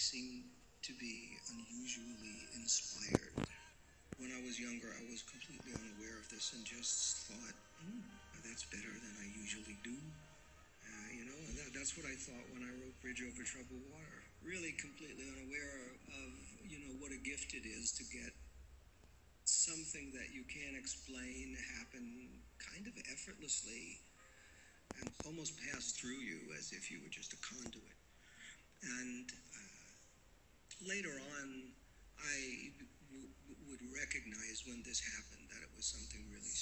seem to be unusually inspired. When I was younger, I was completely unaware of this and just thought, hmm, that's better than I usually do. Uh, you know, that, that's what I thought when I wrote Bridge Over Troubled Water. Really completely unaware of, you know, what a gift it is to get something that you can't explain happen kind of effortlessly and almost pass through you as if you were just a conduit. And uh, later on, I w- would recognize when this happened that it was something really.